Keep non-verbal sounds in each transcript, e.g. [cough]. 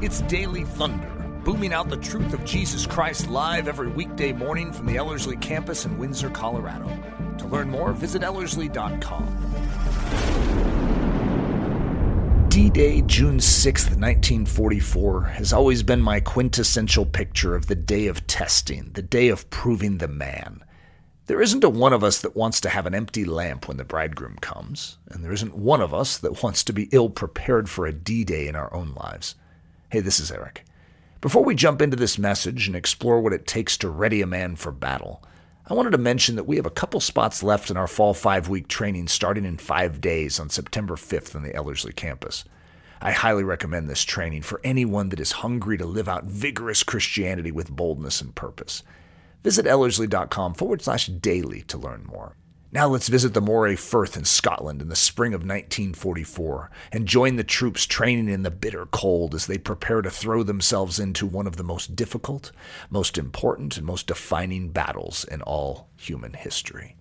It's Daily Thunder, booming out the truth of Jesus Christ live every weekday morning from the Ellerslie campus in Windsor, Colorado. To learn more, visit Ellerslie.com. D Day, June 6th, 1944, has always been my quintessential picture of the day of testing, the day of proving the man. There isn't a one of us that wants to have an empty lamp when the bridegroom comes, and there isn't one of us that wants to be ill prepared for a D Day in our own lives. Hey, this is Eric. Before we jump into this message and explore what it takes to ready a man for battle, I wanted to mention that we have a couple spots left in our fall five week training starting in five days on September 5th on the Ellerslie campus. I highly recommend this training for anyone that is hungry to live out vigorous Christianity with boldness and purpose. Visit ellerslie.com forward slash daily to learn more. Now let's visit the Moray Firth in Scotland in the spring of 1944 and join the troops training in the bitter cold as they prepare to throw themselves into one of the most difficult, most important, and most defining battles in all human history.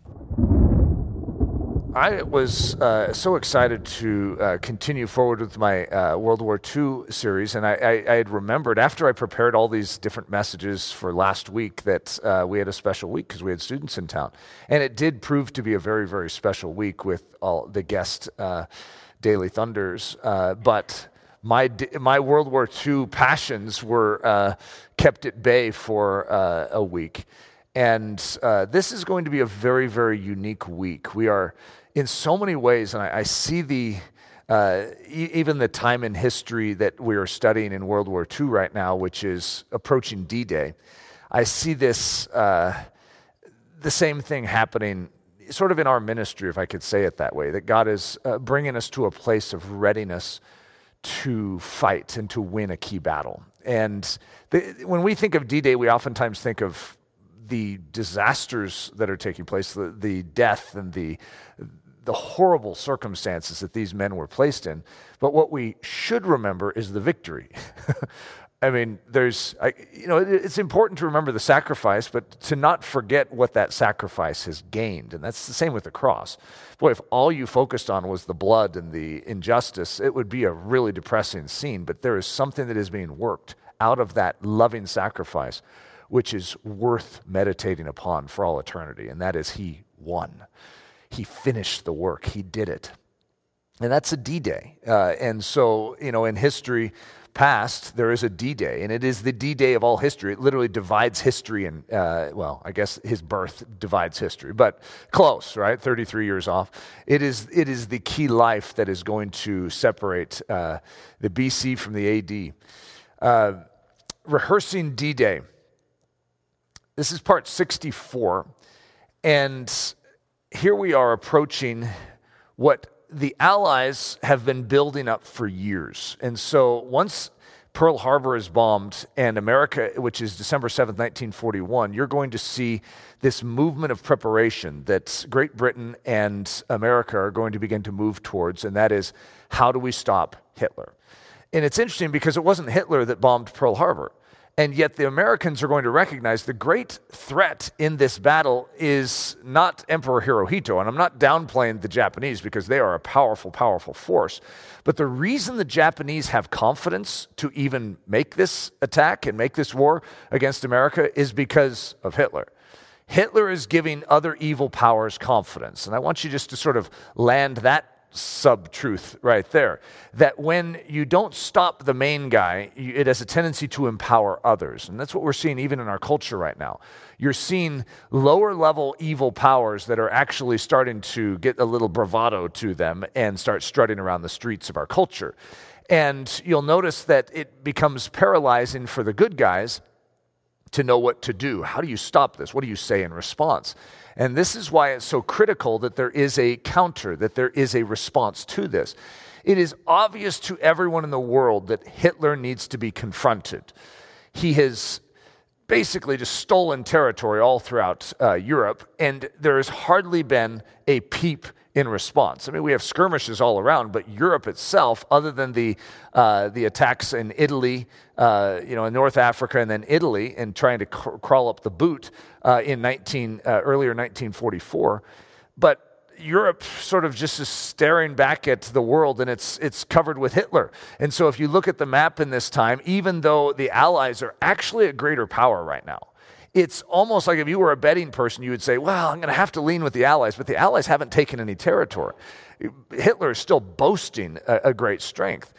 I was uh, so excited to uh, continue forward with my uh, World War II series, and I, I, I, had remembered after I prepared all these different messages for last week that uh, we had a special week because we had students in town, and it did prove to be a very very special week with all the guest uh, Daily Thunders, uh, but. My, my World War II passions were kept at bay for a week. And uh, this is going to be a very, very unique week. We are in so many ways, and I, I see the uh, e- even the time in history that we are studying in World War II right now, which is approaching D Day, I see this, uh, the same thing happening sort of in our ministry, if I could say it that way, that God is uh, bringing us to a place of readiness to fight and to win a key battle. And the, when we think of D Day, we oftentimes think of the disasters that are taking place, the, the death and the, the horrible circumstances that these men were placed in. But what we should remember is the victory. [laughs] I mean, there's, I, you know, it's important to remember the sacrifice, but to not forget what that sacrifice has gained. And that's the same with the cross. Boy, if all you focused on was the blood and the injustice, it would be a really depressing scene. But there is something that is being worked out of that loving sacrifice, which is worth meditating upon for all eternity. And that is He won. He finished the work, he did it. And that's a D Day. Uh, and so, you know, in history past, there is a D Day, and it is the D Day of all history. It literally divides history, and, uh, well, I guess his birth divides history, but close, right? 33 years off. It is, it is the key life that is going to separate uh, the BC from the AD. Uh, rehearsing D Day. This is part 64. And here we are approaching what the Allies have been building up for years. And so once Pearl Harbor is bombed and America, which is December 7th, 1941, you're going to see this movement of preparation that Great Britain and America are going to begin to move towards, and that is how do we stop Hitler? And it's interesting because it wasn't Hitler that bombed Pearl Harbor. And yet, the Americans are going to recognize the great threat in this battle is not Emperor Hirohito. And I'm not downplaying the Japanese because they are a powerful, powerful force. But the reason the Japanese have confidence to even make this attack and make this war against America is because of Hitler. Hitler is giving other evil powers confidence. And I want you just to sort of land that sub truth right there. That when you don't stop the main guy, it has a tendency to empower others. And that's what we're seeing even in our culture right now. You're seeing lower level evil powers that are actually starting to get a little bravado to them and start strutting around the streets of our culture. And you'll notice that it becomes paralyzing for the good guys to know what to do. How do you stop this? What do you say in response? And this is why it's so critical that there is a counter, that there is a response to this. It is obvious to everyone in the world that Hitler needs to be confronted. He has basically just stolen territory all throughout uh, Europe, and there has hardly been a peep in response. I mean, we have skirmishes all around, but Europe itself, other than the, uh, the attacks in Italy, uh, you know, in North Africa and then Italy, and trying to cr- crawl up the boot uh, in 19, uh, earlier 1944, but Europe sort of just is staring back at the world and it's, it's covered with Hitler. And so if you look at the map in this time, even though the Allies are actually a greater power right now, it's almost like if you were a betting person, you would say, well, I'm going to have to lean with the Allies, but the Allies haven't taken any territory. Hitler is still boasting a, a great strength.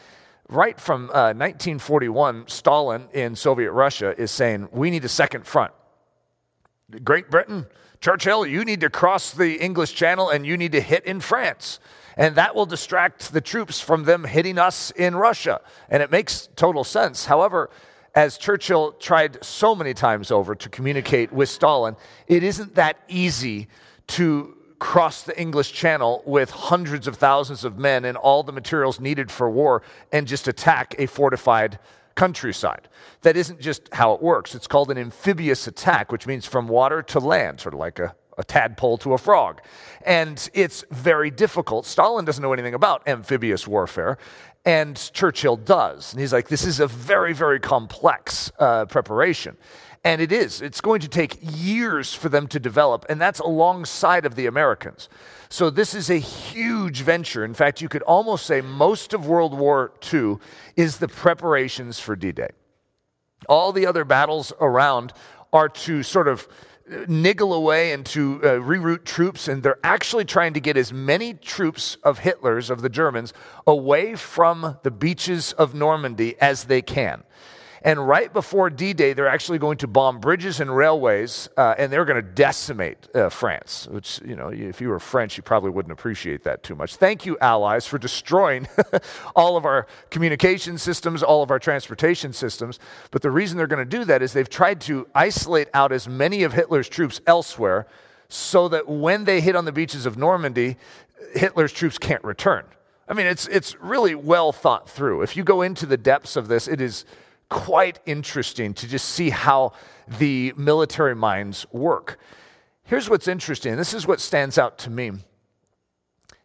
Right from uh, 1941, Stalin in Soviet Russia is saying, we need a second front. Great Britain, Churchill, you need to cross the English Channel and you need to hit in France. And that will distract the troops from them hitting us in Russia. And it makes total sense. However, as Churchill tried so many times over to communicate with Stalin, it isn't that easy to cross the English Channel with hundreds of thousands of men and all the materials needed for war and just attack a fortified countryside. That isn't just how it works. It's called an amphibious attack, which means from water to land, sort of like a, a tadpole to a frog. And it's very difficult. Stalin doesn't know anything about amphibious warfare, and Churchill does. And he's like, this is a very, very complex uh, preparation. And it is. It's going to take years for them to develop, and that's alongside of the Americans. So this is a huge venture. In fact, you could almost say most of World War II is the preparations for D Day. All the other battles around are to sort of niggle away and to uh, reroute troops, and they're actually trying to get as many troops of Hitler's, of the Germans, away from the beaches of Normandy as they can. And right before D Day, they're actually going to bomb bridges and railways, uh, and they're going to decimate uh, France, which, you know, if you were French, you probably wouldn't appreciate that too much. Thank you, Allies, for destroying [laughs] all of our communication systems, all of our transportation systems. But the reason they're going to do that is they've tried to isolate out as many of Hitler's troops elsewhere so that when they hit on the beaches of Normandy, Hitler's troops can't return. I mean, it's, it's really well thought through. If you go into the depths of this, it is quite interesting to just see how the military minds work. Here's what's interesting this is what stands out to me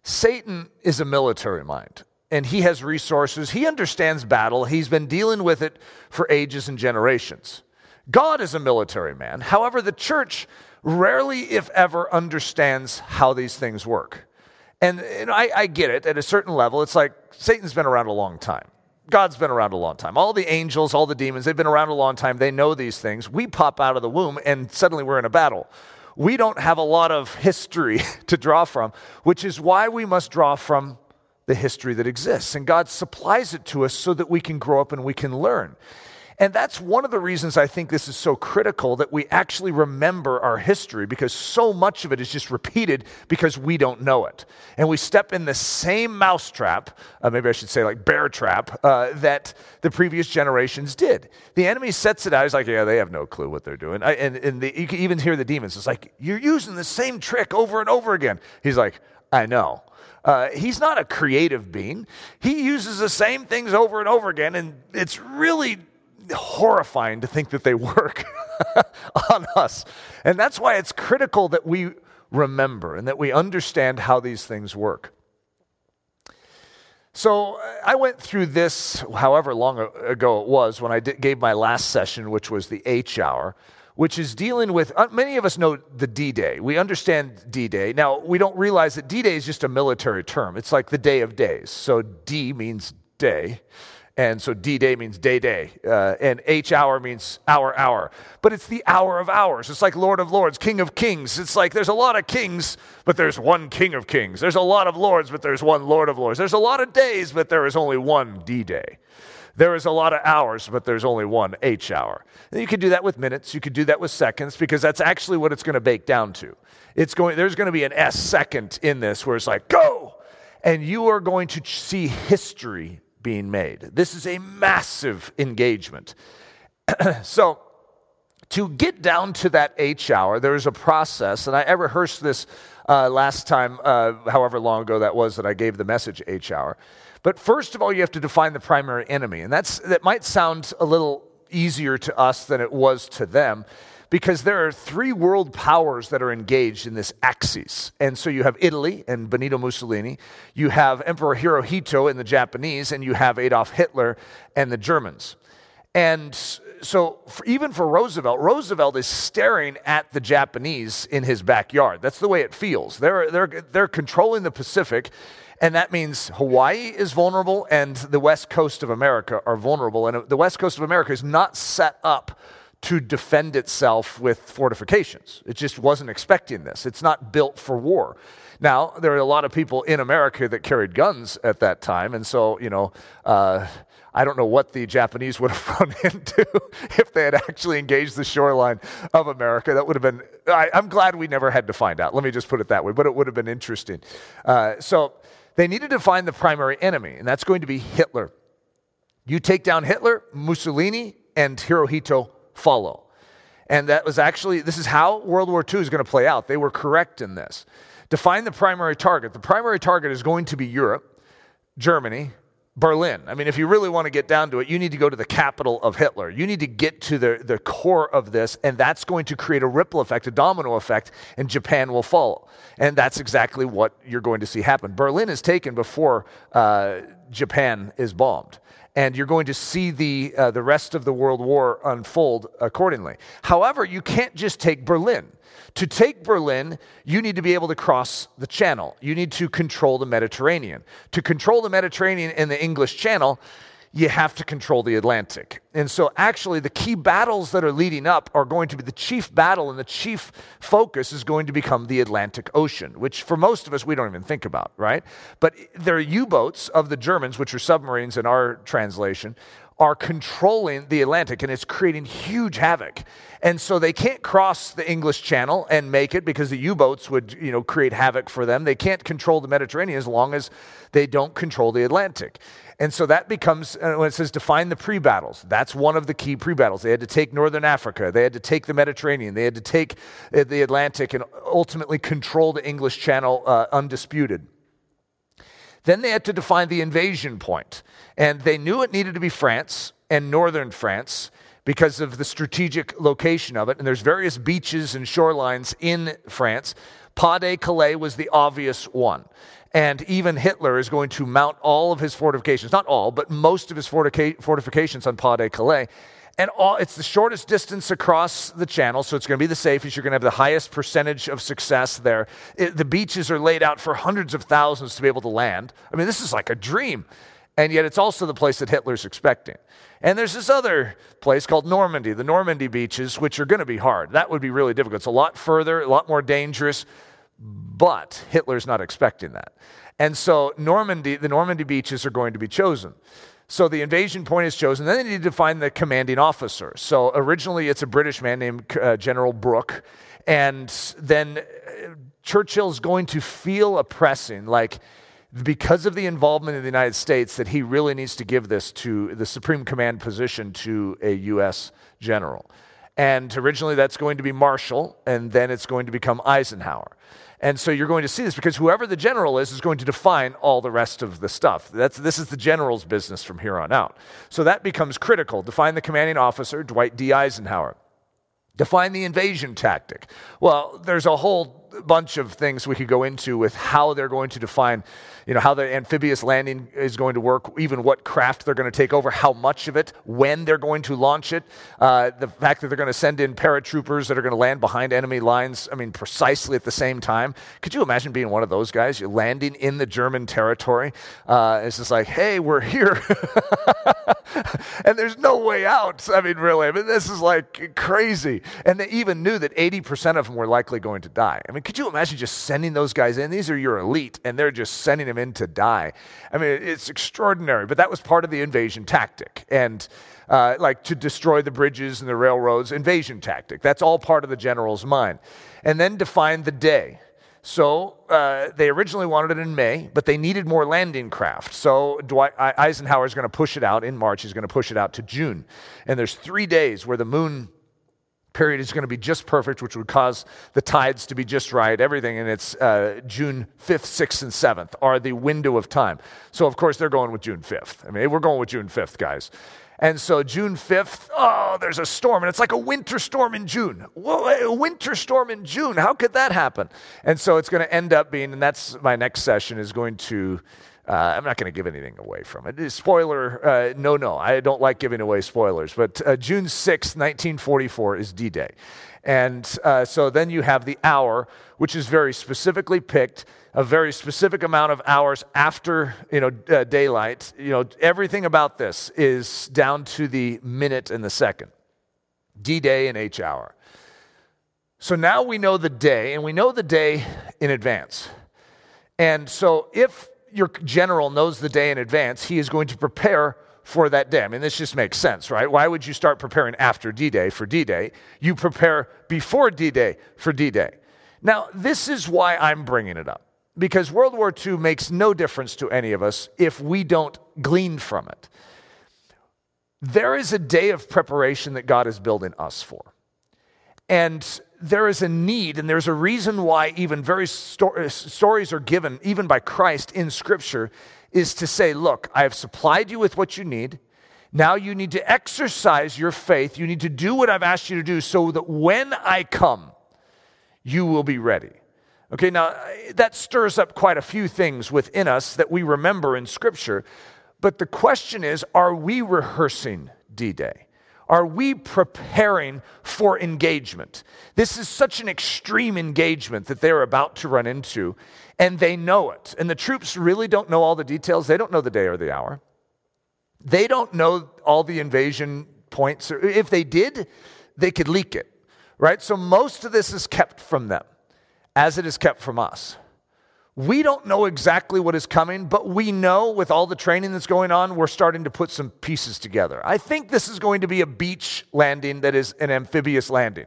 Satan is a military mind. And he has resources. He understands battle. He's been dealing with it for ages and generations. God is a military man. However, the church rarely, if ever, understands how these things work. And, and I, I, get it at a certain level. It's like Satan's been around a long time. God's been around a long time. All the angels, all the demons, they've been around a long time. They know these things. We pop out of the womb and suddenly we're in a battle. We don't have a lot of history [laughs] to draw from, which is why we must draw from the history that exists. And God supplies it to us so that we can grow up and we can learn. And that's one of the reasons I think this is so critical that we actually remember our history because so much of it is just repeated because we don't know it. And we step in the same mousetrap, uh, maybe I should say like bear trap, uh, that the previous generations did. The enemy sets it out. He's like, yeah, they have no clue what they're doing. I, and and the, you can even hear the demons. It's like, you're using the same trick over and over again. He's like, I know. Uh, he's not a creative being. He uses the same things over and over again, and it's really horrifying to think that they work [laughs] on us. And that's why it's critical that we remember and that we understand how these things work. So I went through this, however long ago it was, when I did, gave my last session, which was the H hour, which is dealing with uh, many of us know the D Day. We understand D Day. Now, we don't realize that D Day is just a military term, it's like the day of days. So D means day. And so D Day means day day, uh, and H hour means hour hour. But it's the hour of hours. It's like Lord of Lords, King of Kings. It's like there's a lot of kings, but there's one King of Kings. There's a lot of lords, but there's one Lord of Lords. There's a lot of days, but there is only one D Day. There is a lot of hours, but there's only one H hour. And you could do that with minutes. You could do that with seconds because that's actually what it's going to bake down to. It's going, there's going to be an S second in this where it's like, go! And you are going to see history being made. This is a massive engagement. [clears throat] so, to get down to that H hour, there's a process, and I, I rehearsed this uh, last time, uh, however long ago that was that I gave the message H hour. But first of all, you have to define the primary enemy, and that's that might sound a little easier to us than it was to them because there are three world powers that are engaged in this axis. And so you have Italy and Benito Mussolini, you have Emperor Hirohito and the Japanese, and you have Adolf Hitler and the Germans. And so for, even for Roosevelt, Roosevelt is staring at the Japanese in his backyard. That's the way it feels. They're, they're, they're controlling the Pacific, and that means Hawaii is vulnerable and the west coast of America are vulnerable. And the west coast of America is not set up to defend itself with fortifications. It just wasn't expecting this. It's not built for war. Now, there are a lot of people in America that carried guns at that time, and so, you know, uh, I don't know what the Japanese would have [laughs] run into if they had actually engaged the shoreline of America. That would have been, I, am glad we never had to find out. Let me just put it that way, but it would have been interesting. Uh, so they needed to find the primary enemy, and that's going to be Hitler. You take down Hitler, Mussolini, and Hirohito follow. And that was actually, this is how World War II is going to play out. They were correct in this. Define the primary target. The primary target is going to be Europe, Germany, Berlin. I mean, if you really want to get down to it, you need to go to the capital of Hitler. You need to get to the, the core of this, and that's going to create a ripple effect, a domino effect, and Japan will follow. And that's exactly what you're going to see happen. Berlin is taken before uh, Japan is bombed. And you're going to see the, uh, the rest of the World War unfold accordingly. However, you can't just take Berlin. To take Berlin, you need to be able to cross the channel. You need to control the Mediterranean. To control the Mediterranean and the English Channel, you have to control the Atlantic. And so, actually, the key battles that are leading up are going to be the chief battle, and the chief focus is going to become the Atlantic Ocean, which for most of us, we don't even think about, right? But there are U boats of the Germans, which are submarines in our translation, are controlling the Atlantic and it's creating huge havoc. And so they can't cross the English Channel and make it because the U-boats would, you know, create havoc for them. They can't control the Mediterranean as long as they don't control the Atlantic. And so that becomes, uh, when it says define the pre battles, that's one of the key pre battles. They had to take Northern Africa, they had to take the Mediterranean, they had to take uh, the Atlantic and ultimately control the English Channel uh, undisputed. Then they had to define the invasion point. And they knew it needed to be France and northern France because of the strategic location of it. And there's various beaches and shorelines in France. Pas de Calais was the obvious one. And even Hitler is going to mount all of his fortifications, not all, but most of his fortifications on Pas de Calais. And all, it's the shortest distance across the channel, so it's going to be the safest. You're going to have the highest percentage of success there. It, the beaches are laid out for hundreds of thousands to be able to land. I mean, this is like a dream. And yet, it's also the place that Hitler's expecting. And there's this other place called Normandy, the Normandy beaches, which are going to be hard. That would be really difficult. It's a lot further, a lot more dangerous, but Hitler's not expecting that. And so, Normandy, the Normandy beaches are going to be chosen. So the invasion point is chosen. Then they need to find the commanding officer. So originally it's a British man named uh, General Brooke. And then uh, Churchill's going to feel a pressing, like because of the involvement of the United States, that he really needs to give this to the supreme command position to a U.S. general. And originally that's going to be Marshall, and then it's going to become Eisenhower. And so you're going to see this because whoever the general is is going to define all the rest of the stuff. That's, this is the general's business from here on out. So that becomes critical. Define the commanding officer, Dwight D. Eisenhower. Define the invasion tactic. Well, there's a whole bunch of things we could go into with how they're going to define, you know, how the amphibious landing is going to work, even what craft they're going to take over, how much of it, when they're going to launch it, uh, the fact that they're going to send in paratroopers that are going to land behind enemy lines, I mean, precisely at the same time. Could you imagine being one of those guys? You're landing in the German territory. Uh, it's just like, hey, we're here. [laughs] and there's no way out. I mean, really, I mean, this is like crazy. And they even knew that 80% of them were likely going to die. I mean, could you imagine just sending those guys in? These are your elite, and they're just sending them in to die. I mean, it's extraordinary, but that was part of the invasion tactic. And uh, like to destroy the bridges and the railroads, invasion tactic. That's all part of the general's mind. And then define the day. So uh, they originally wanted it in May, but they needed more landing craft. So Dwight Eisenhower is going to push it out in March. He's going to push it out to June. And there's three days where the moon period is going to be just perfect, which would cause the tides to be just right, everything. And it's uh, June 5th, 6th, and 7th are the window of time. So, of course, they're going with June 5th. I mean, we're going with June 5th, guys. And so June 5th, oh, there's a storm, and it's like a winter storm in June. Whoa, a winter storm in June. How could that happen? And so it's going to end up being, and that's my next session, is going to Uh, I'm not going to give anything away from it. Spoiler, uh, no, no, I don't like giving away spoilers. But uh, June 6, 1944 is D Day. And uh, so then you have the hour, which is very specifically picked, a very specific amount of hours after you know, uh, daylight. You know, everything about this is down to the minute and the second. D Day and H hour. So now we know the day, and we know the day in advance. And so if your general knows the day in advance, he is going to prepare for that day. I mean, this just makes sense, right? Why would you start preparing after D Day for D Day? You prepare before D Day for D Day. Now, this is why I'm bringing it up, because World War II makes no difference to any of us if we don't glean from it. There is a day of preparation that God is building us for. And there is a need, and there's a reason why even very sto- uh, stories are given, even by Christ in Scripture, is to say, Look, I have supplied you with what you need. Now you need to exercise your faith. You need to do what I've asked you to do so that when I come, you will be ready. Okay, now that stirs up quite a few things within us that we remember in Scripture. But the question is are we rehearsing D Day? Are we preparing for engagement? This is such an extreme engagement that they're about to run into, and they know it. And the troops really don't know all the details. They don't know the day or the hour. They don't know all the invasion points. If they did, they could leak it, right? So most of this is kept from them, as it is kept from us. We don't know exactly what is coming, but we know with all the training that's going on, we're starting to put some pieces together. I think this is going to be a beach landing that is an amphibious landing.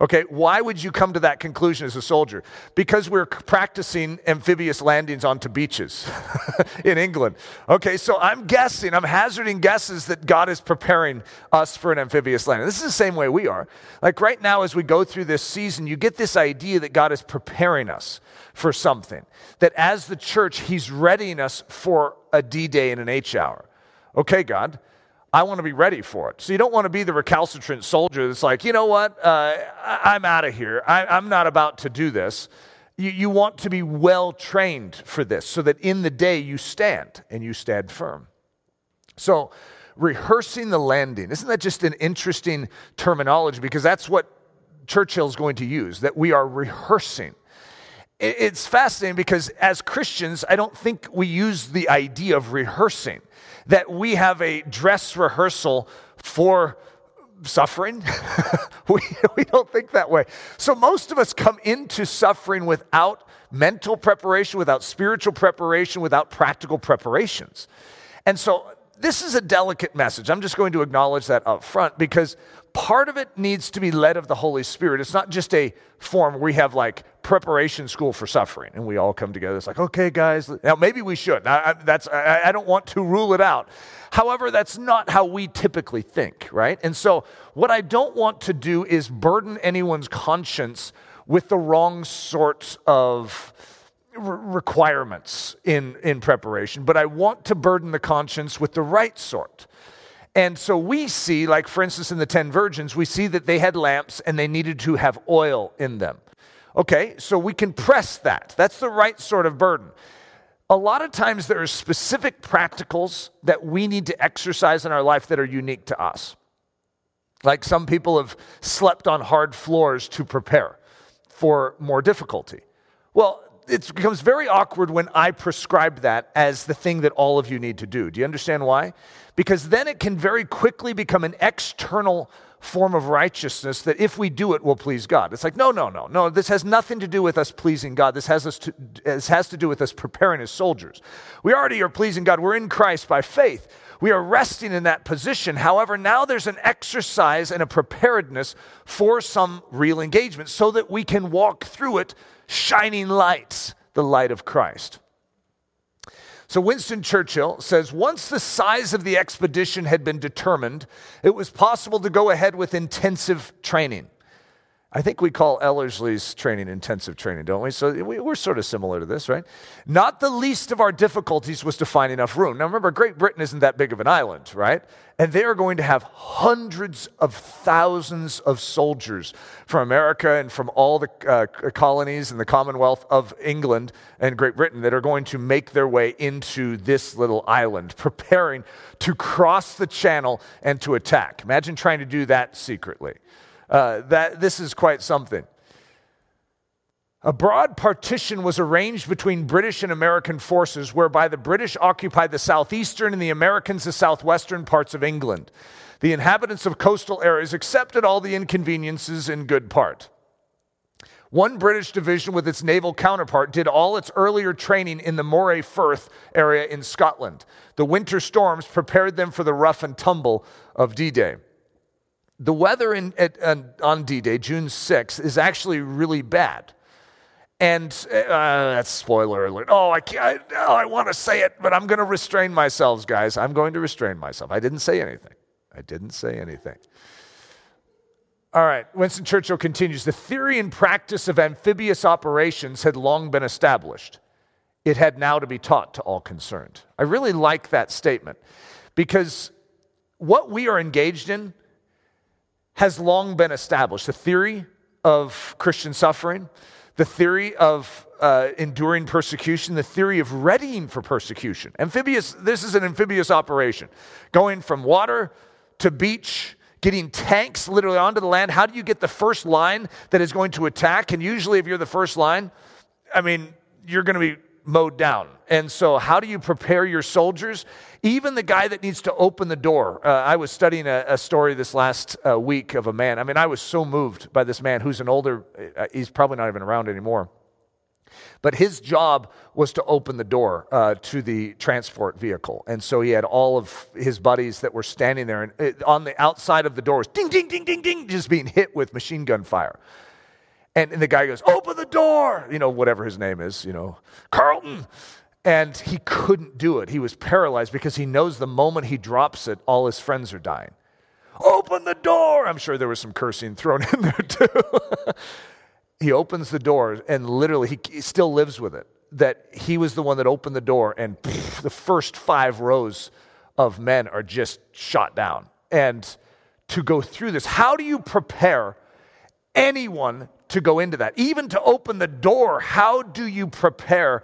Okay, why would you come to that conclusion as a soldier? Because we're practicing amphibious landings onto beaches [laughs] in England. Okay, so I'm guessing, I'm hazarding guesses that God is preparing us for an amphibious landing. This is the same way we are. Like right now, as we go through this season, you get this idea that God is preparing us for something. That as the church, He's readying us for a D day and an H hour. Okay, God, I want to be ready for it. So you don't want to be the recalcitrant soldier that's like, you know what, uh, I- am out of here. I- am not about to do this. You-, you want to be well trained for this so that in the day you stand and you stand firm. So, rehearsing the landing, isn't that just an interesting terminology? Because that's what Churchill's going to use, that we are rehearsing it's fascinating because as Christians, I don't think we use the idea of rehearsing that we have a dress rehearsal for suffering. [laughs] we, we don't think that way. So most of us come into suffering without mental preparation, without spiritual preparation, without practical preparations. And so this is a delicate message. I'm just going to acknowledge that up front because part of it needs to be led of the Holy Spirit. It's not just a form we have like preparation school for suffering and we all come together. It's like, okay, guys, now maybe we should. I, that's, I, I don't want to rule it out. However, that's not how we typically think, right? And so, what I don't want to do is burden anyone's conscience with the wrong sorts of requirements in, in preparation, but I want to burden the conscience with the right sort. And so we see, like for instance, in the 10 virgins, we see that they had lamps and they needed to have oil in them. Okay, so we can press that. That's the right sort of burden. A lot of times there are specific practicals that we need to exercise in our life that are unique to us. Like some people have slept on hard floors to prepare for more difficulty. Well, it becomes very awkward when I prescribe that as the thing that all of you need to do. Do you understand why? Because then it can very quickly become an external form of righteousness that if we do it will please God. It's like, no, no, no, no, this has nothing to do with us pleasing God. This has, us to, this has to do with us preparing as soldiers. We already are pleasing God. We're in Christ by faith. We are resting in that position. However, now there's an exercise and a preparedness for some real engagement so that we can walk through it shining lights, the light of Christ. So, Winston Churchill says once the size of the expedition had been determined, it was possible to go ahead with intensive training. I think we call Ellerslie's training intensive training, don't we? So we, are sort of similar to this, right? Not the least of our difficulties was to find enough room. Now remember, Great Britain isn't that big of an island, right? And they are going to have hundreds of thousands of soldiers from America and from all the uh, colonies and the Commonwealth of England and Great Britain that are going to make their way into this little island, preparing to cross the channel and to attack. Imagine trying to do that secretly. Uh, that, this is quite something. A broad partition was arranged between British and American forces, whereby the British occupied the southeastern and the Americans the southwestern parts of England. The inhabitants of coastal areas accepted all the inconveniences in good part. One British division with its naval counterpart did all its earlier training in the Moray Firth area in Scotland. The winter storms prepared them for the rough and tumble of D Day the weather in, at, on D Day, June 6th, is actually really bad. And uh, that's spoiler alert. Oh, I. I, oh, I want to say it, but I'm going to restrain myself, guys. I'm going to restrain myself. I didn't say anything. I didn't say anything. All right, Winston Churchill continues The theory and practice of amphibious operations had long been established. It had now to be taught to all concerned. I really like that statement because what we are engaged in has long been established. The theory of Christian suffering, the theory of uh, enduring persecution, the theory of readying for persecution. Amphibious, this is an amphibious operation. Going from water to beach, getting tanks literally onto the land. How do you get the first line that is going to attack? And usually, if you're the first line, I mean, you're going to be mowed down. And so, how do you prepare your soldiers? Even the guy that needs to open the door. Uh, I was studying a, a story this last uh, week of a man. I mean, I was so moved by this man who's an older, uh, he's probably not even around anymore. But his job was to open the door uh, to the transport vehicle. And so he had all of his buddies that were standing there and it, uh, on the outside of the doors, ding, ding, ding, ding, ding, just being hit with machine gun fire. And, and the guy goes, Open the door, you know, whatever his name is, you know, Carlton. And he couldn't do it. He was paralyzed because he knows the moment he drops it, all his friends are dying. Open the door. I'm sure there was some cursing thrown [laughs] in there too. [laughs] he opens the door and literally he, he, still lives with it that he was the one that opened the door and pff, [laughs] the first five rows of men are just shot down. And to go through this, how do you prepare anyone to go into that. Even to open the door, how do you prepare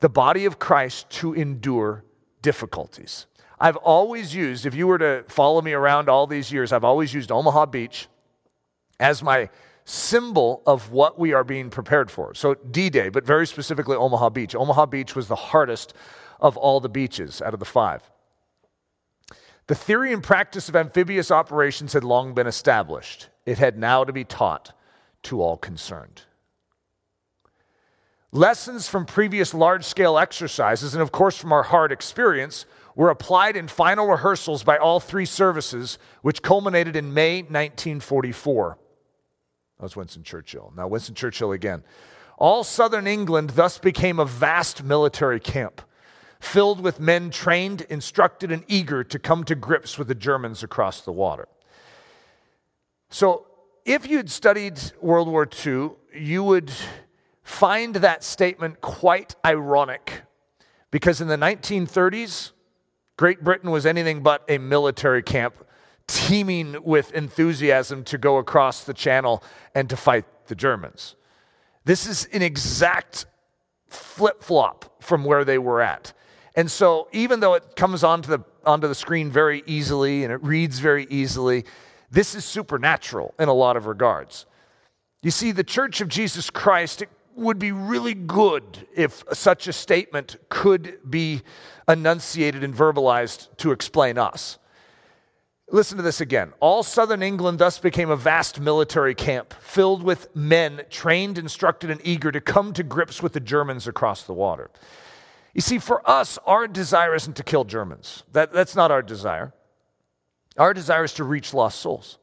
the body of Christ to endure difficulties? I've always used, if you were to follow me around all these years, I've always used Omaha Beach as my symbol of what we are being prepared for. So, D Day, but very specifically Omaha Beach. Omaha Beach was the hardest of all the beaches out of the five. The theory and practice of amphibious operations had long been established, it had now to be taught to all concerned. Lessons from previous large scale exercises, and of course from our hard experience, were applied in final rehearsals by all three services, which culminated in May 1944. That was Winston Churchill. Now, Winston Churchill again. All southern England thus became a vast military camp, filled with men trained, instructed, and eager to come to grips with the Germans across the water. So, if you'd studied World War II, you would find that statement quite ironic because in the 1930s, Great Britain was anything but a military camp teeming with enthusiasm to go across the channel and to fight the Germans. This is an exact flip flop from where they were at. And so, even though it comes onto the, onto the screen very easily and it reads very easily, this is supernatural in a lot of regards. You see, the Church of Jesus Christ, it would be really good if such a statement could be enunciated and verbalized to explain us. Listen to this again. All southern England thus became a vast military camp filled with men trained, instructed, and eager to come to grips with the Germans across the water. You see, for us, our desire isn't to kill Germans. That, that's not our desire. Our desire is to reach lost souls.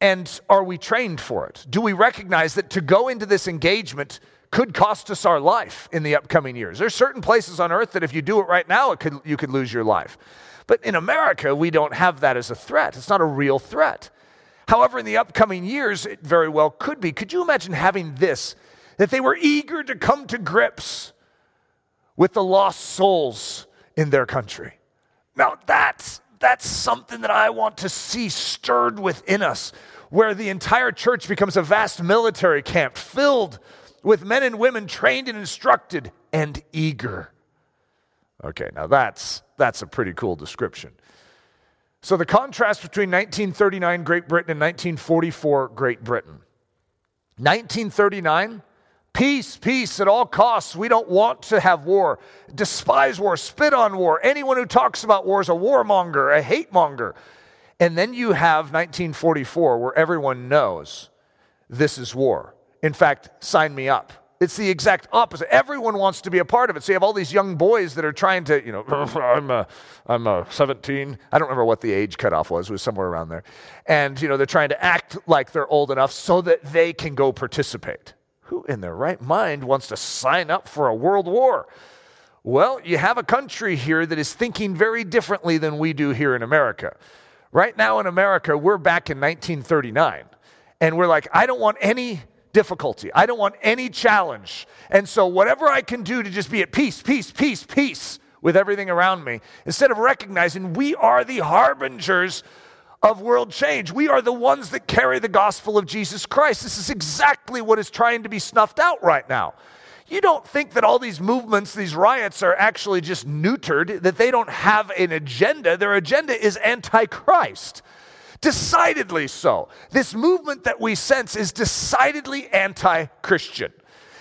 And are we trained for it? Do we recognize that to go into this engagement could cost us our life in the upcoming years? There's certain places on earth that if you do it right now, it could, you could lose your life. But in America, we don't have that as a threat. It's not a real threat. However, in the upcoming years, it very well could be. Could you imagine having this? That they were eager to come to grips with the lost souls in their country. Now, that's, that's something that I want to see stirred within us, where the entire church becomes a vast military camp filled with men and women trained and instructed and eager. Okay, now that's, that's a pretty cool description. So, the contrast between 1939 Great Britain and 1944 Great Britain. 1939, peace, peace at all costs. We don't want to have war. Despise war, spit on war. Anyone who talks about war is a warmonger, a hate monger. And then you have 1944, where everyone knows this is war. In fact, sign me up. It's the exact opposite. Everyone wants to be a part of it. So you have all these young boys that are trying to, you know, [laughs] I'm, a, I'm a 17. I don't remember what the age cutoff was. It was somewhere around there. And, you know, they're trying to act like they're old enough so that they can go participate. Who in their right mind wants to sign up for a world war? Well, you have a country here that is thinking very differently than we do here in America. Right now in America, we're back in 1939. And we're like, I don't want any difficulty. I don't want any challenge. And so, whatever I can do to just be at peace, peace, peace, peace with everything around me, instead of recognizing we are the harbingers of world change. We are the ones that carry the gospel of Jesus Christ. This is exactly what is trying to be snuffed out right now. You don't think that all these movements, these riots, are actually just neutered, that they don't have an agenda. Their agenda is antichrist. Decidedly so. This movement that we sense is decidedly anti Christian.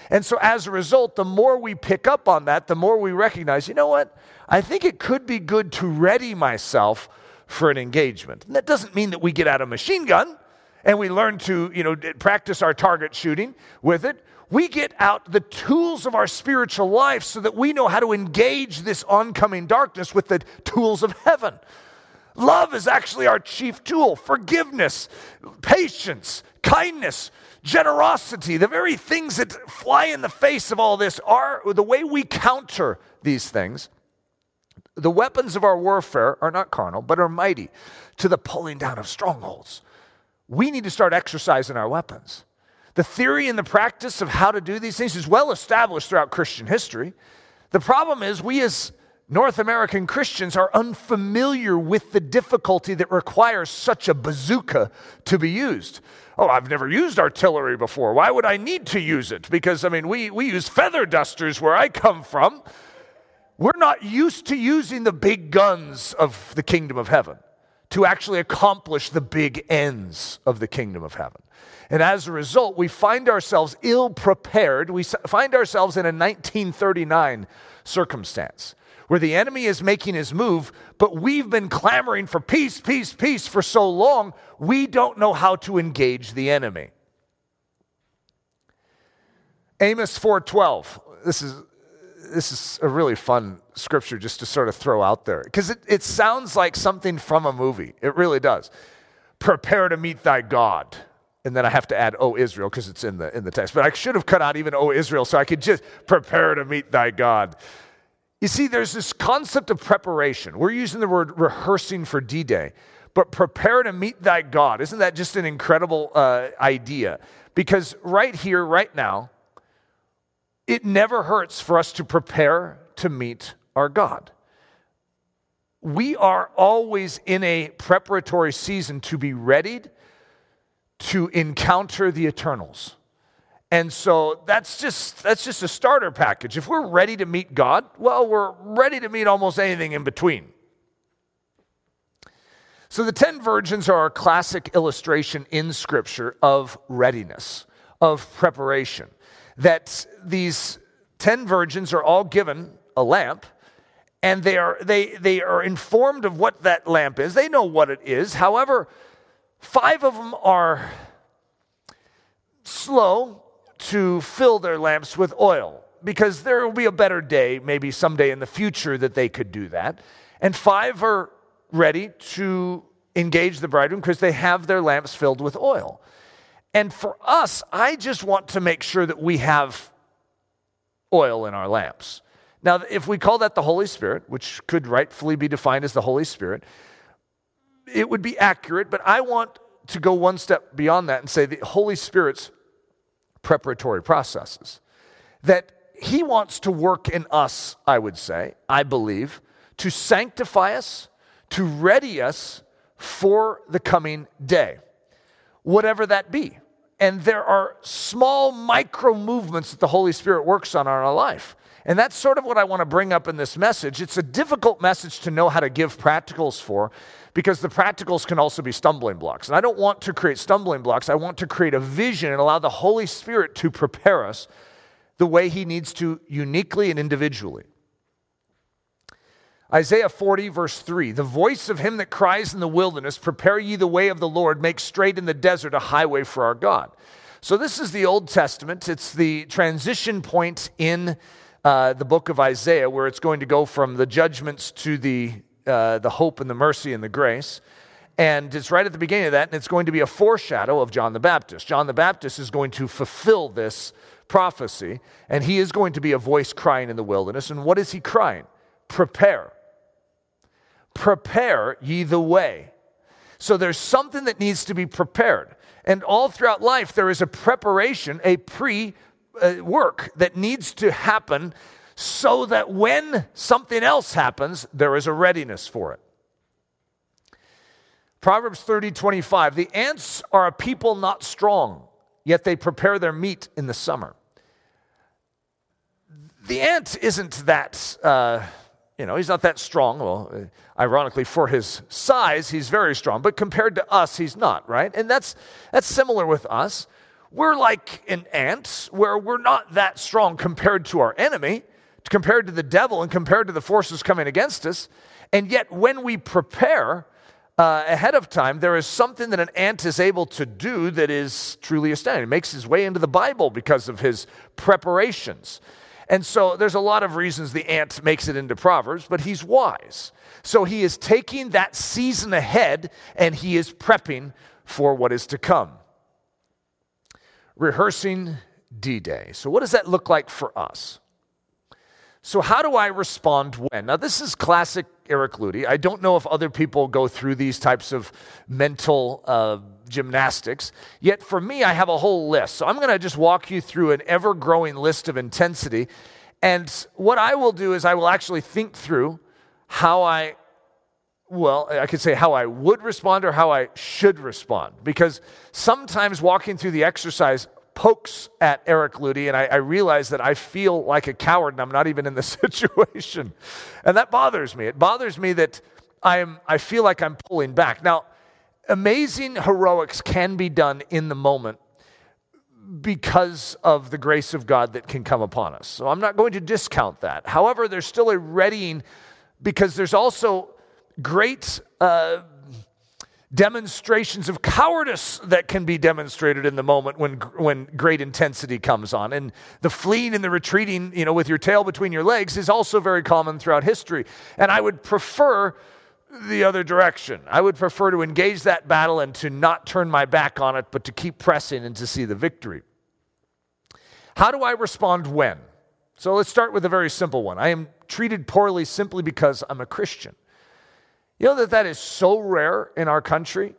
And so, as a result, the more we pick up on that, the more we recognize, you know what? I think it could be good to ready myself for an engagement. And that doesn't mean that we get out a machine gun and we learn to, you know, practice our target shooting with it. We get out the tools of our spiritual life so that we know how to engage this oncoming darkness with the tools of heaven. Love is actually our chief tool. Forgiveness, patience, kindness, generosity, the very things that fly in the face of all this are the way we counter these things. The weapons of our warfare are not carnal, but are mighty to the pulling down of strongholds. We need to start exercising our weapons. The theory and the practice of how to do these things is well established throughout Christian history. The problem is, we as North American Christians are unfamiliar with the difficulty that requires such a bazooka to be used. Oh, I've never used artillery before. Why would I need to use it? Because, I mean, we, we use feather dusters where I come from. We're not used to using the big guns of the kingdom of heaven to actually accomplish the big ends of the kingdom of heaven. And as a result, we find ourselves ill prepared. We find ourselves in a 1939 circumstance where the enemy is making his move, but we've been clamoring for peace, peace, peace for so long, we don't know how to engage the enemy. Amos 4:12. This is this is a really fun scripture just to sort of throw out there because it, it sounds like something from a movie. It really does. Prepare to meet thy God. And then I have to add, "O Israel," because it's in the in the text. But I should have cut out even "O Israel," so I could just prepare to meet thy God. You see, there's this concept of preparation. We're using the word rehearsing for D Day, but prepare to meet thy God. Isn't that just an incredible uh, idea? Because right here, right now, it never hurts for us to prepare to meet our God. We are always in a preparatory season to be readied to encounter the eternals. And so that's just that's just a starter package. If we're ready to meet God, well, we're ready to meet almost anything in between. So the 10 virgins are a classic illustration in scripture of readiness, of preparation. That these 10 virgins are all given a lamp and they are they they are informed of what that lamp is. They know what it is. However, five of them are slow to fill their lamps with oil because there will be a better day, maybe someday in the future, that they could do that. And five are ready to engage the bridegroom because they have their lamps filled with oil. And for us, I just want to make sure that we have oil in our lamps. Now, if we call that the Holy Spirit, which could rightfully be defined as the Holy Spirit, it would be accurate, but I want to go one step beyond that and say the Holy Spirit's preparatory processes. That He wants to work in us, I would say, I believe, to sanctify us, to ready us for the coming day, whatever that be. And there are small micro movements that the Holy Spirit works on in our life. And that's sort of what I want to bring up in this message. It's a difficult message to know how to give practicals for because the practicals can also be stumbling blocks. And I don't want to create stumbling blocks. I want to create a vision and allow the Holy Spirit to prepare us the way He needs to uniquely and individually. Isaiah 40, verse 3 The voice of him that cries in the wilderness, Prepare ye the way of the Lord, make straight in the desert a highway for our God. So, this is the Old Testament. It's the transition point in uh, the book of Isaiah where it's going to go from the judgments to the, uh, the hope and the mercy and the grace. And it's right at the beginning of that, and it's going to be a foreshadow of John the Baptist. John the Baptist is going to fulfill this prophecy, and he is going to be a voice crying in the wilderness. And what is he crying? Prepare prepare ye the way. So there's something that needs to be prepared. And all throughout life, there is a preparation, a pre uh, work that needs to happen so that when something else happens, there is a readiness for it. Proverbs 30, 25. The ants are a people not strong, yet they prepare their meat in the summer. The ant isn't that. Uh, you know, he's not that strong. Well, uh, ironically, for his size, he's very strong, but compared to us, he's not, right? And that's, that's similar with us. We're like an ant where we're not that strong compared to our enemy, compared to the devil, and compared to the forces coming against us. And yet, when we prepare uh, ahead of time, there is something that an ant is able to do that is truly astounding. It makes his way into the Bible because of his preparations. And so there's a lot of reasons the ant makes it into Proverbs, but he's wise. So he is taking that season ahead and he is prepping for what is to come. Rehearsing D Day. So, what does that look like for us? So, how do I respond when? Now, this is classic Eric Ludy. I don't know if other people go through these types of mental uh, gymnastics. Yet for me, I have a whole list. So I'm going to just walk you through an ever growing list of intensity. And what I will do is I will actually think through how I, well, I could say how I would respond or how I should respond. Because sometimes walking through the exercise pokes at Eric Ludy, and I, I, realize that I feel like a coward and I'm not even in the [laughs] situation. And that bothers me. It bothers me that I'm, I feel like I'm pulling back. Now, amazing heroics can be done in the moment because of the grace of God that can come upon us. So I'm not going to discount that. However, there's still a readying because there's also great uh, demonstrations of cowardice that can be demonstrated in the moment when, when great intensity comes on. And the fleeing and the retreating, you know, with your tail between your legs is also very common throughout history. And I would prefer the other direction. I would prefer to engage that battle and to not turn my back on it, but to keep pressing and to see the victory. How do I respond when? So let's start with a very simple one. I am treated poorly simply because I'm a Christian. You know that that is so rare in our country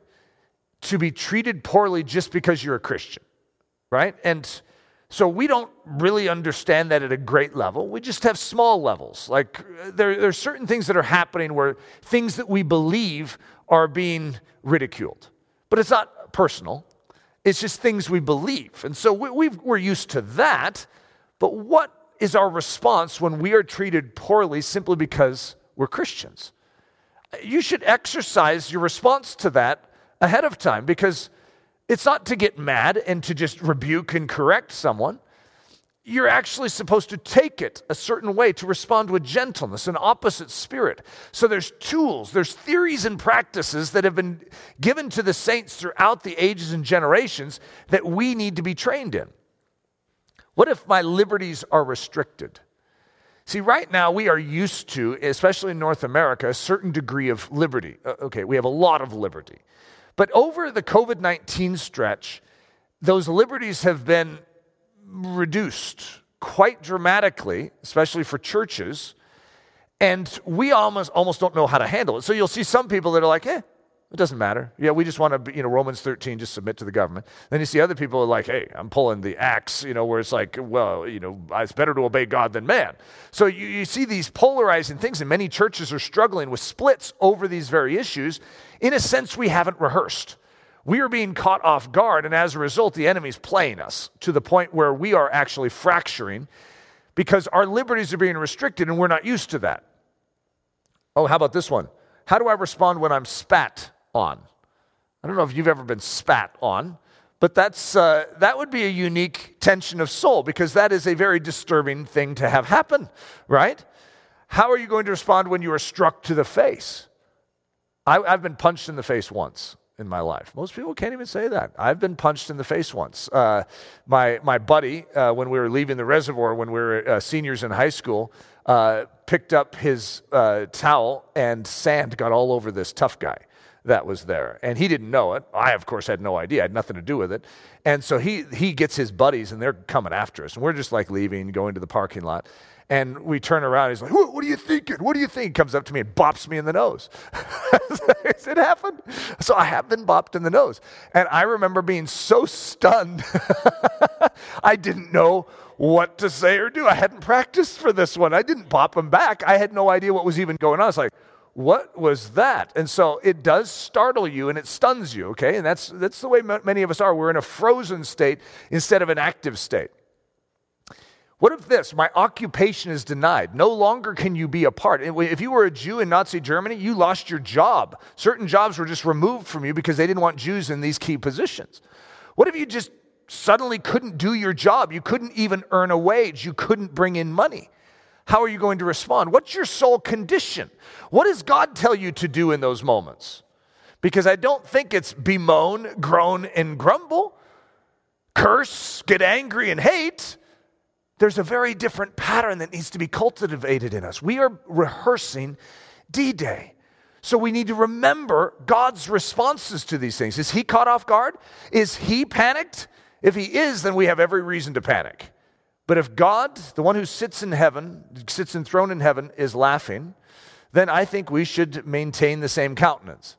to be treated poorly just because you're a Christian, right? And so we don't really understand that at a great level. We just have small levels. Like there, there are certain things that are happening where things that we believe are being ridiculed. But it's not personal, it's just things we believe. And so we, we're used to that. But what is our response when we are treated poorly simply because we're Christians? You should exercise your response to that ahead of time because it's not to get mad and to just rebuke and correct someone. You're actually supposed to take it a certain way to respond with gentleness, an opposite spirit. So there's tools, there's theories and practices that have been given to the saints throughout the ages and generations that we need to be trained in. What if my liberties are restricted? See, right now we are used to, especially in North America, a certain degree of liberty. Uh, okay, we have a lot of liberty. But over the COVID 19 stretch, those liberties have been reduced quite dramatically, especially for churches. And we almost, almost don't know how to handle it. So you'll see some people that are like, eh, It doesn't matter. Yeah, we just want to, you know, Romans 13, just submit to the government. Then you see other people are like, hey, I'm pulling the axe, you know, where it's like, well, you know, it's better to obey God than man. So you, you see these polarizing things, and many churches are struggling with splits over these very issues. In a sense, we haven't rehearsed. We are being caught off guard, and as a result, the enemy's playing us to the point where we are actually fracturing because our liberties are being restricted, and we're not used to that. Oh, how about this one? How do I respond when I'm spat on. I don't know if you've ever been spat on, but that's, uh, that would be a unique tension of soul because that is a very disturbing thing to have happen, right? How are you going to respond when you are struck to the face? I, I've been punched in the face once in my life. Most people can't even say that. I've been punched in the face once. Uh, my, my buddy, uh, when we were leaving the reservoir, when we were uh, seniors in high school, uh, picked up his uh, towel and sand got all over this tough guy that was there. And he didn't know it. I, of course, had no idea. I had nothing to do with it. And so he, he gets his buddies, and they're coming after us. And we're just like leaving, going to the parking lot. And we turn around. He's like, what, are you thinking? What do you think? Comes up to me and bops me in the nose. [laughs] it happened. So I have been bopped in the nose. And I remember being so stunned. [laughs] I didn't know what to say or do. I hadn't practiced for this one. I didn't bop him back. I had no idea what was even going on. I was like, what was that? And so it does startle you and it stuns you, okay? And that's, that's the way many of us are. We're in a frozen state instead of an active state. What if this? My occupation is denied. No longer can you be a part. If you were a Jew in Nazi Germany, you lost your job. Certain jobs were just removed from you because they didn't want Jews in these key positions. What if you just suddenly couldn't do your job? You couldn't even earn a wage. You couldn't bring in money. How are you going to respond? What's your soul condition? What does God tell you to do in those moments? Because I don't think it's bemoan, groan, and grumble, curse, get angry, and hate. There's a very different pattern that needs to be cultivated in us. We are rehearsing D Day. So we need to remember God's responses to these things. Is he caught off guard? Is he panicked? If he is, then we have every reason to panic. But if God, the one who sits in heaven, sits enthroned in heaven, is laughing, then I think we should maintain the same countenance.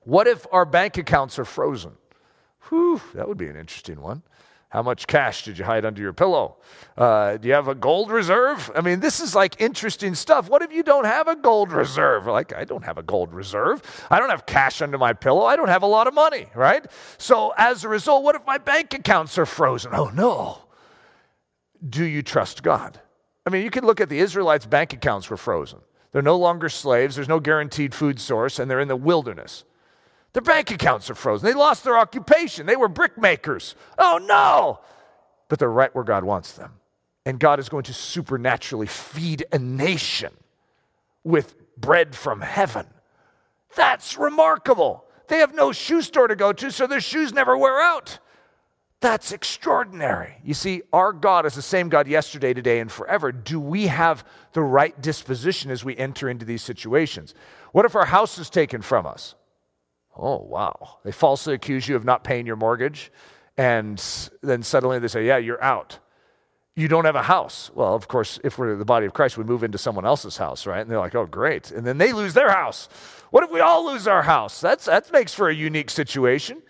What if our bank accounts are frozen? Whew, that would be an interesting one. How much cash did you hide under your pillow? Uh, do you have a gold reserve? I mean, this is like interesting stuff. What if you don't have a gold reserve? Like, I don't have a gold reserve. I don't have cash under my pillow. I don't have a lot of money, right? So, as a result, what if my bank accounts are frozen? Oh, no do you trust God? I mean, you can look at the Israelites' bank accounts were frozen. They're no longer slaves, there's no guaranteed food source, and they're in the wilderness. Their bank accounts are frozen. They lost their occupation. They were brickmakers. Oh no! But they're right where God wants them. And God is going to supernaturally feed a nation with bread from heaven. That's remarkable. They have no shoe store to go to, so their shoes never wear out. That's extraordinary. You see, our God is the same God yesterday, today, and forever. Do we have the right disposition as we enter into these situations? What if our house is taken from us? Oh, wow. They falsely accuse you of not paying your mortgage, and then suddenly they say, Yeah, you're out. You don't have a house. Well, of course, if we're the body of Christ, we move into someone else's house, right? And they're like, Oh, great. And then they lose their house. What if we all lose our house? That's, that makes for a unique situation.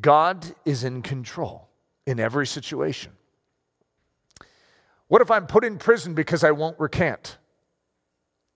God is in control in every situation. What if I'm put in prison because I won't recant?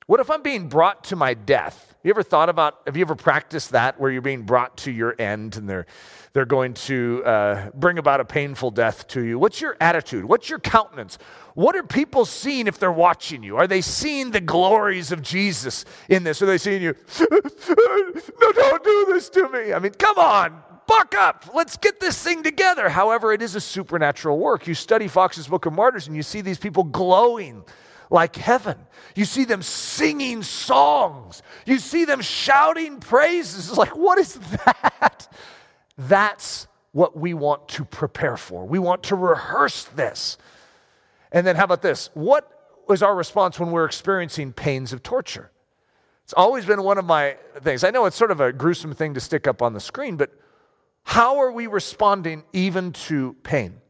What if I'm being brought to my death? Have you ever thought about, have you ever practiced that where you're being brought to your end and they're, they're going to uh, bring about a painful death to you? What's your attitude? What's your countenance? What are people seeing if they're watching you? Are they seeing the glories of Jesus in this? Are they seeing you, [laughs] no, don't do this to me? I mean, come on, buck up. Let's get this thing together. However, it is a supernatural work. You study Fox's Book of Martyrs and you see these people glowing like heaven. You see them singing songs. You see them shouting praises. It's like, what is that? That's what we want to prepare for. We want to rehearse this. And then, how about this? What was our response when we're experiencing pains of torture? It's always been one of my things. I know it's sort of a gruesome thing to stick up on the screen, but how are we responding even to pain?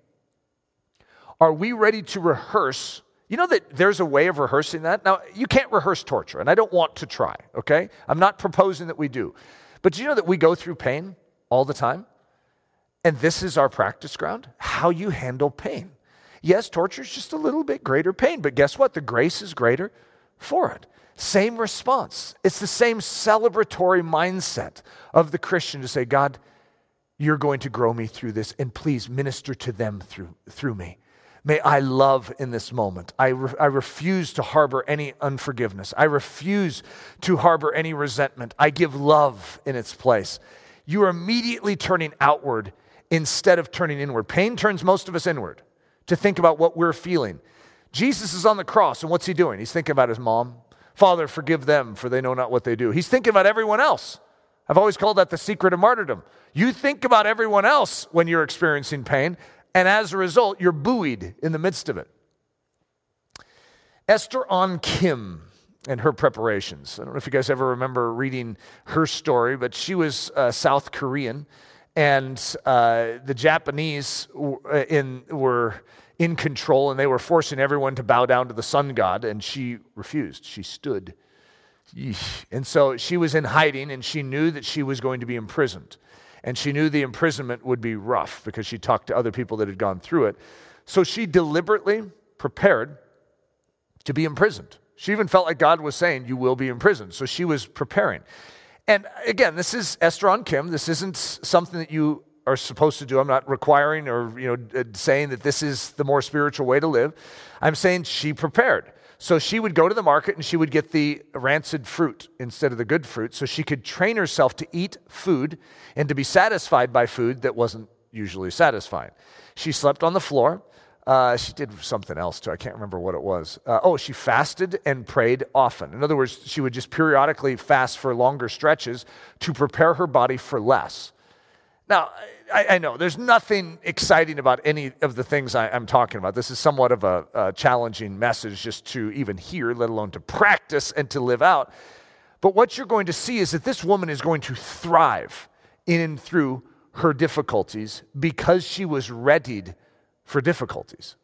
Are we ready to rehearse You know that there's a way of rehearsing that? Now, you can't rehearse torture, and I don't want to try, okay? I'm not proposing that we do. But do you know that we go through pain all the time? And this is our practice ground how you handle pain. Yes, torture is just a little bit greater pain, but guess what? The grace is greater for it. Same response. It's the same celebratory mindset of the Christian to say, God, you're going to grow me through this, and please minister to them through, through me. May I love in this moment. I, re- I refuse to harbor any unforgiveness. I refuse to harbor any resentment. I give love in its place. You are immediately turning outward instead of turning inward. Pain turns most of us inward to think about what we're feeling. Jesus is on the cross, and what's he doing? He's thinking about his mom. Father, forgive them, for they know not what they do. He's thinking about everyone else. I've always called that the secret of martyrdom. You think about everyone else when you're experiencing pain, and as a result, you're buoyed in the midst of it. Esther Ahn Kim and her preparations. I don't know if you guys ever remember reading her story, but she was uh, South Korean, and uh, the Japanese uh, in, were in control, and they were forcing everyone to bow down to the sun god, and she refused. She stood. And so she was in hiding, and she knew that she was going to be imprisoned. And she knew the imprisonment would be rough because she talked to other people that had gone through it. So she deliberately prepared to be imprisoned. She even felt like God was saying, You will be imprisoned. So she was preparing. And again, this is Esther Ahn Kim. This isn't something that you are supposed to do. I'm not requiring or you know saying that this is the more spiritual way to live. I'm saying she prepared. So she would go to the market and she would get the rancid fruit instead of the good fruit so she could train herself to eat food and to be satisfied by food that wasn't usually satisfying. She slept on the floor. Uh, she did something else too. I can't remember what it was. Uh, oh, she fasted and prayed often. In other words, she would just periodically fast for longer stretches to prepare her body for less. Now, I, I, know there's nothing exciting about any of the things I, am talking about. This is somewhat of a, a challenging message just to even hear, let alone to practice and to live out. But what you're going to see is that this woman is going to thrive in and through her difficulties because she was readied for difficulties.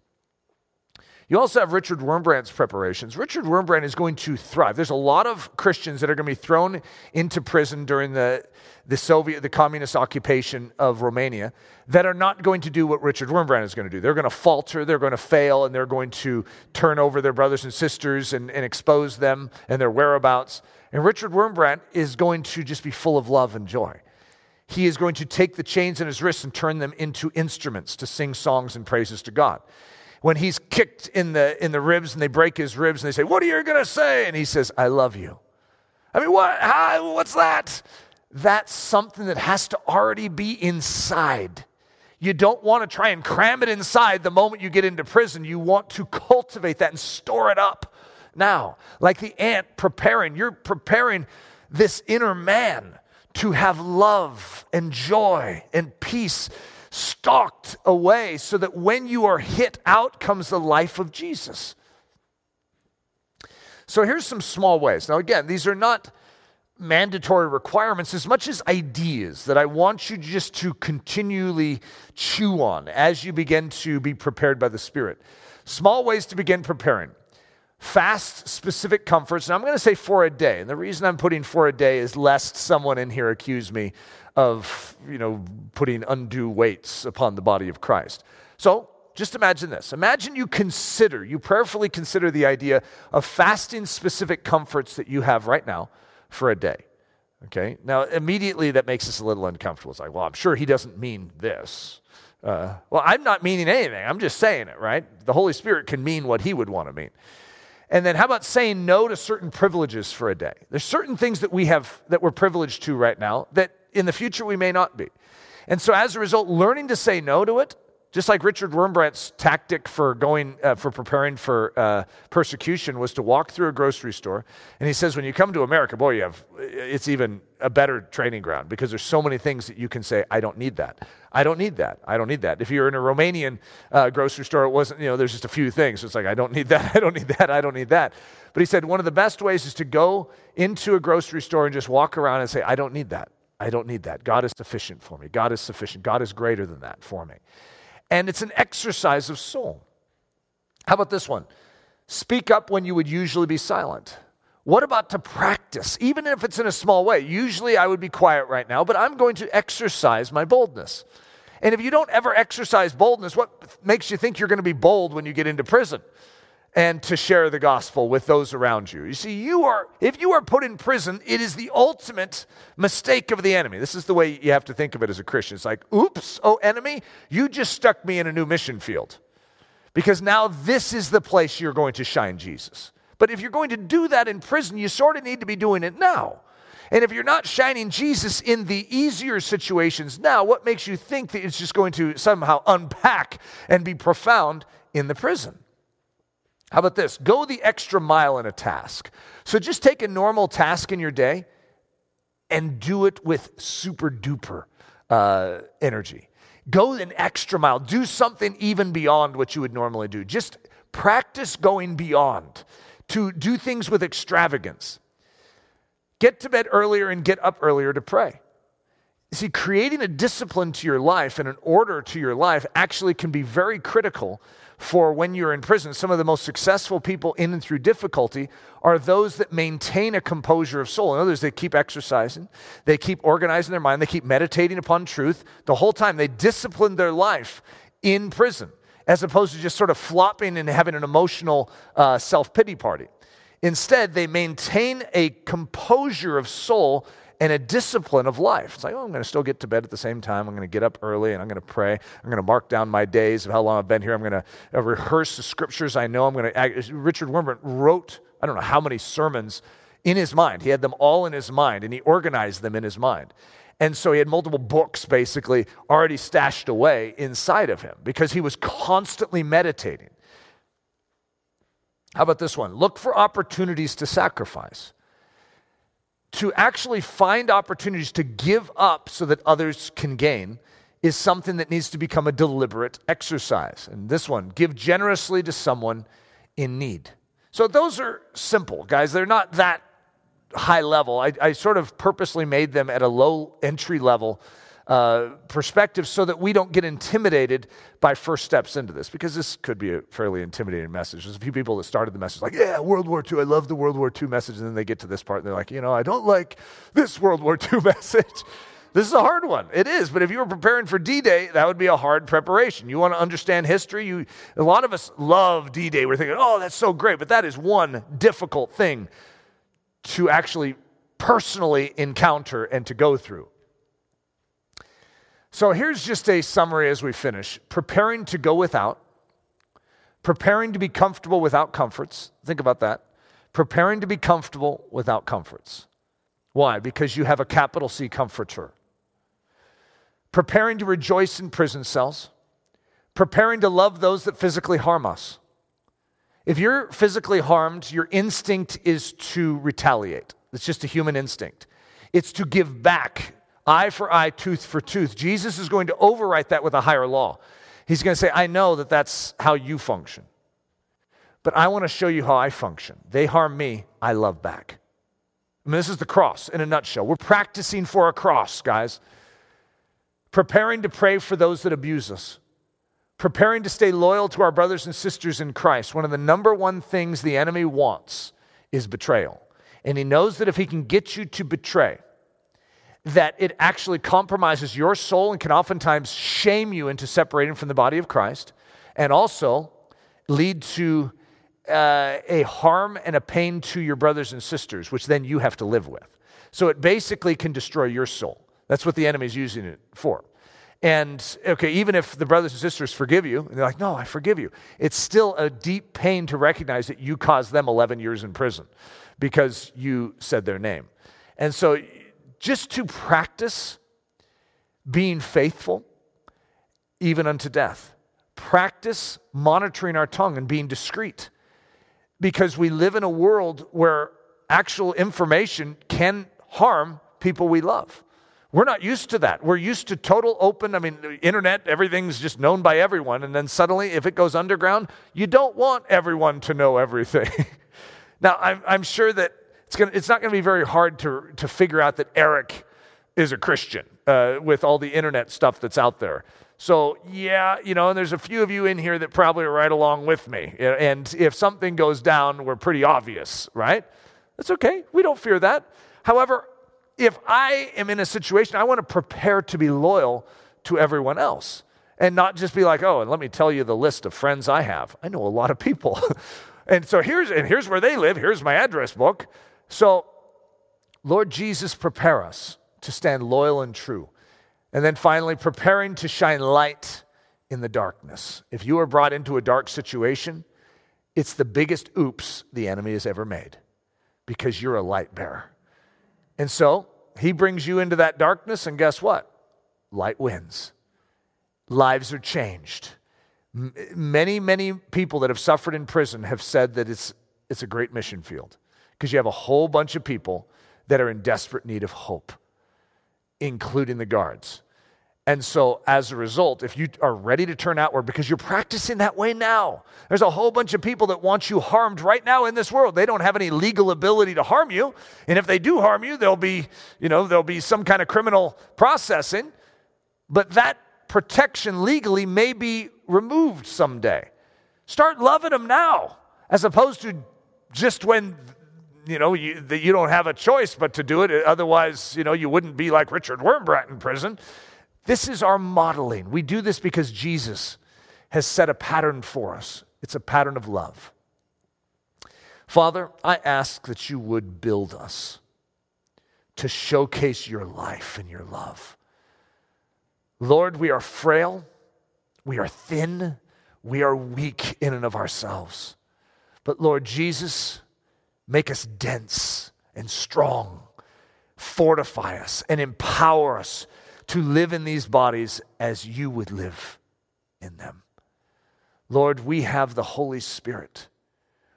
You also have Richard Wurmbrand's preparations. Richard Wurmbrand is going to thrive. There's a lot of Christians that are going to be thrown into prison during the, the Soviet, the communist occupation of Romania that are not going to do what Richard Wurmbrand is going to do. They're going to falter, they're going to fail, and they're going to turn over their brothers and sisters and, and expose them and their whereabouts. And Richard Wurmbrand is going to just be full of love and joy. He is going to take the chains in his wrists and turn them into instruments to sing songs and praises to God when he's kicked in the, in the ribs and they break his ribs and they say, What are you going to say? And he says, I love you. I mean, what? How, what's that? That's something that has to already be inside. You don't want to try and cram it inside the moment you get into prison. You want to cultivate that and store it up now. Like the ant preparing, you're preparing this inner man to have love and joy and peace stocked away so that when you are hit out comes the life of Jesus. So here's some small ways. Now, again, these are not mandatory requirements as much as ideas that I want you just to continually chew on as you begin to be prepared by the Spirit. Small ways to begin preparing. Fast specific comforts. And I'm going to say for a day. And the reason I'm putting for a day is lest someone in here accuse me of, you know, putting undue weights upon the body of Christ. So just imagine this. Imagine you consider, you prayerfully consider the idea of fasting specific comforts that you have right now for a day. Okay? Now, immediately that makes us a little uncomfortable. It's like, well, I'm sure he doesn't mean this. Uh, well, I'm not meaning anything. I'm just saying it, right? The Holy Spirit can mean what he would want to mean. And then how about saying no to certain privileges for a day? There's certain things that we have that we're privileged to right now that in the future we may not be. And so as a result, learning to say no to it, just like Richard Wurmbrand's tactic for going uh, for preparing for uh, persecution was to walk through a grocery store, and he says, when you come to America, boy, you have it's even a better training ground because there's so many things that you can say, I don't need that, I don't need that, I don't need that. If you're in a Romanian uh, grocery store, it wasn't you know there's just a few things. It's like I don't need that, [laughs] I don't need that, I don't need that. But he said one of the best ways is to go into a grocery store and just walk around and say, I don't need that. I don't need that. God is sufficient for me. God is sufficient. God is greater than that for me. And it's an exercise of soul. How about this one? Speak up when you would usually be silent. What about to practice, even if it's in a small way? Usually I would be quiet right now, but I'm going to exercise my boldness. And if you don't ever exercise boldness, what makes you think you're going to be bold when you get into prison and to share the gospel with those around you? You see, you are if you are put in prison, it is the ultimate mistake of the enemy. This is the way you have to think of it as a Christian. It's like, "Oops, oh enemy, you just stuck me in a new mission field." Because now this is the place you're going to shine Jesus. But if you're going to do that in prison, you sort of need to be doing it now. And if you're not shining Jesus in the easier situations now, what makes you think that it's just going to somehow unpack and be profound in the prison? How about this? Go the extra mile in a task. So just take a normal task in your day and do it with super duper uh, energy. Go an extra mile. Do something even beyond what you would normally do. Just practice going beyond to do things with extravagance. Get to bed earlier and get up earlier to pray. See, creating a discipline to your life and an order to your life actually can be very critical for when you're in prison. Some of the most successful people in and through difficulty are those that maintain a composure of soul. In other words, they keep exercising, they keep organizing their mind, they keep meditating upon truth the whole time. They discipline their life in prison as opposed to just sort of flopping and having an emotional uh, self pity party. Instead, they maintain a composure of soul and a discipline of life. It's like, oh, I'm going to still get to bed at the same time. I'm going to get up early and I'm going to pray. I'm going to mark down my days of how long I've been here. I'm going to uh, rehearse the scriptures I know. I'm going to. Richard Wurmbrand wrote, I don't know how many sermons in his mind. He had them all in his mind and he organized them in his mind. And so he had multiple books basically already stashed away inside of him because he was constantly meditating. How about this one? Look for opportunities to sacrifice. To actually find opportunities to give up so that others can gain is something that needs to become a deliberate exercise. And this one, give generously to someone in need. So those are simple, guys. They're not that high level. I, I sort of purposely made them at a low entry level uh, perspective so that we don't get intimidated by first steps into this because this could be a fairly intimidating message. There's a few people that started the message like, yeah, World War II, I love the World War II message. And then they get to this part and they're like, you know, I don't like this World War II [laughs] message. This is a hard one. It is, but if you were preparing for D-Day, that would be a hard preparation. You want to understand history. You, a lot of us love D-Day. We're thinking, oh, that's so great, but that is one difficult thing to actually personally encounter and to go through. So here's just a summary as we finish preparing to go without, preparing to be comfortable without comforts. Think about that. Preparing to be comfortable without comforts. Why? Because you have a capital C comforter. Preparing to rejoice in prison cells. Preparing to love those that physically harm us. If you're physically harmed, your instinct is to retaliate. It's just a human instinct. It's to give back, eye for eye, tooth for tooth. Jesus is going to overwrite that with a higher law. He's going to say, I know that that's how you function, but I want to show you how I function. They harm me, I love back. I mean, this is the cross in a nutshell. We're practicing for a cross, guys. Preparing to pray for those that abuse us preparing to stay loyal to our brothers and sisters in Christ, one of the number one things the enemy wants is betrayal. And he knows that if he can get you to betray, that it actually compromises your soul and can oftentimes shame you into separating from the body of Christ and also lead to uh, a harm and a pain to your brothers and sisters, which then you have to live with. So it basically can destroy your soul. That's what the enemy is using it for. And okay, even if the brothers and sisters forgive you, and they're like, no, I forgive you, it's still a deep pain to recognize that you caused them 11 years in prison because you said their name. And so just to practice being faithful, even unto death, practice monitoring our tongue and being discreet because we live in a world where actual information can harm people we love. We're not used to that. We're used to total open. I mean, internet, everything's just known by everyone. And then suddenly, if it goes underground, you don't want everyone to know everything. [laughs] now, I'm, I'm sure that gonna, it's not going to be very hard to, to figure out that Eric is a Christian uh, with all the internet stuff that's out there. So, yeah, you know, and there's a few of you in here that probably are right along with me. And if something goes down, we're pretty obvious, right? That's okay. We don't fear that. However, if I am in a situation, I want to prepare to be loyal to everyone else and not just be like, oh, and let me tell you the list of friends I have. I know a lot of people. [laughs] and so here's and here's where they live. Here's my address book. So, Lord Jesus, prepare us to stand loyal and true. And then finally, preparing to shine light in the darkness. If you are brought into a dark situation, it's the biggest oops the enemy has ever made because you're a light bearer. And so he brings you into that darkness, and guess what? Light wins. Lives are changed. M- many, many people that have suffered in prison have said that it's, it's a great mission field because you have a whole bunch of people that are in desperate need of hope, including the guards. And so, as a result, if you are ready to turn outward because you're practicing that way now, there's a whole bunch of people that want you harmed right now in this world. They don't have any legal ability to harm you. And if they do harm you, there'll be, you know, there'll be some kind of criminal processing. But that protection legally may be removed someday. Start loving them now, as opposed to just when you know you, you don't have a choice but to do it. Otherwise, you know, you wouldn't be like Richard Wurmbrand in prison. This is our modeling. We do this because Jesus has set a pattern for us. It's a pattern of love. Father, I ask that you would build us to showcase your life and your love. Lord, we are frail, we are thin, we are weak in and of ourselves. But Lord Jesus, make us dense and strong, fortify us and empower us to live in these bodies as you would live in them. Lord, we have the Holy Spirit.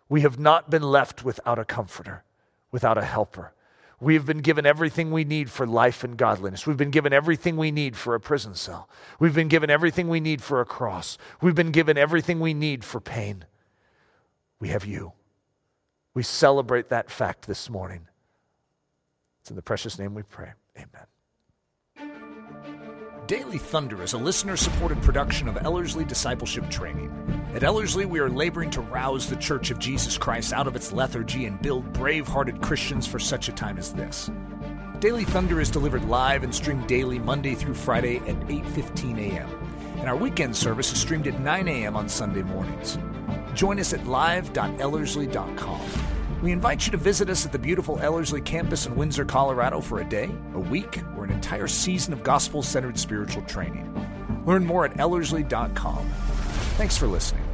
We have not been left without a comforter, without a helper. We have been given everything we need for life and godliness. We've been given everything we need for a prison cell. We've been given everything we need for a cross. We've been given everything we need for pain. We have you. We celebrate that fact this morning. It's in the precious name we pray. Amen. Daily Thunder is a listener supported production of Ellerslie Discipleship Training. At Ellerslie, we are laboring to rouse the Church of Jesus Christ out of its lethargy and build brave hearted Christians for such a time as this. Daily Thunder is delivered live and streamed daily Monday through Friday at 8:15 a.m. And our weekend service is streamed at 9 a.m. on Sunday mornings. Join us at live.ellerslie.com. We invite you to visit us at the beautiful Ellerslie campus in Windsor, Colorado for a day, a week, or an entire season of gospel centered spiritual training. Learn more at Ellerslie.com. Thanks for listening.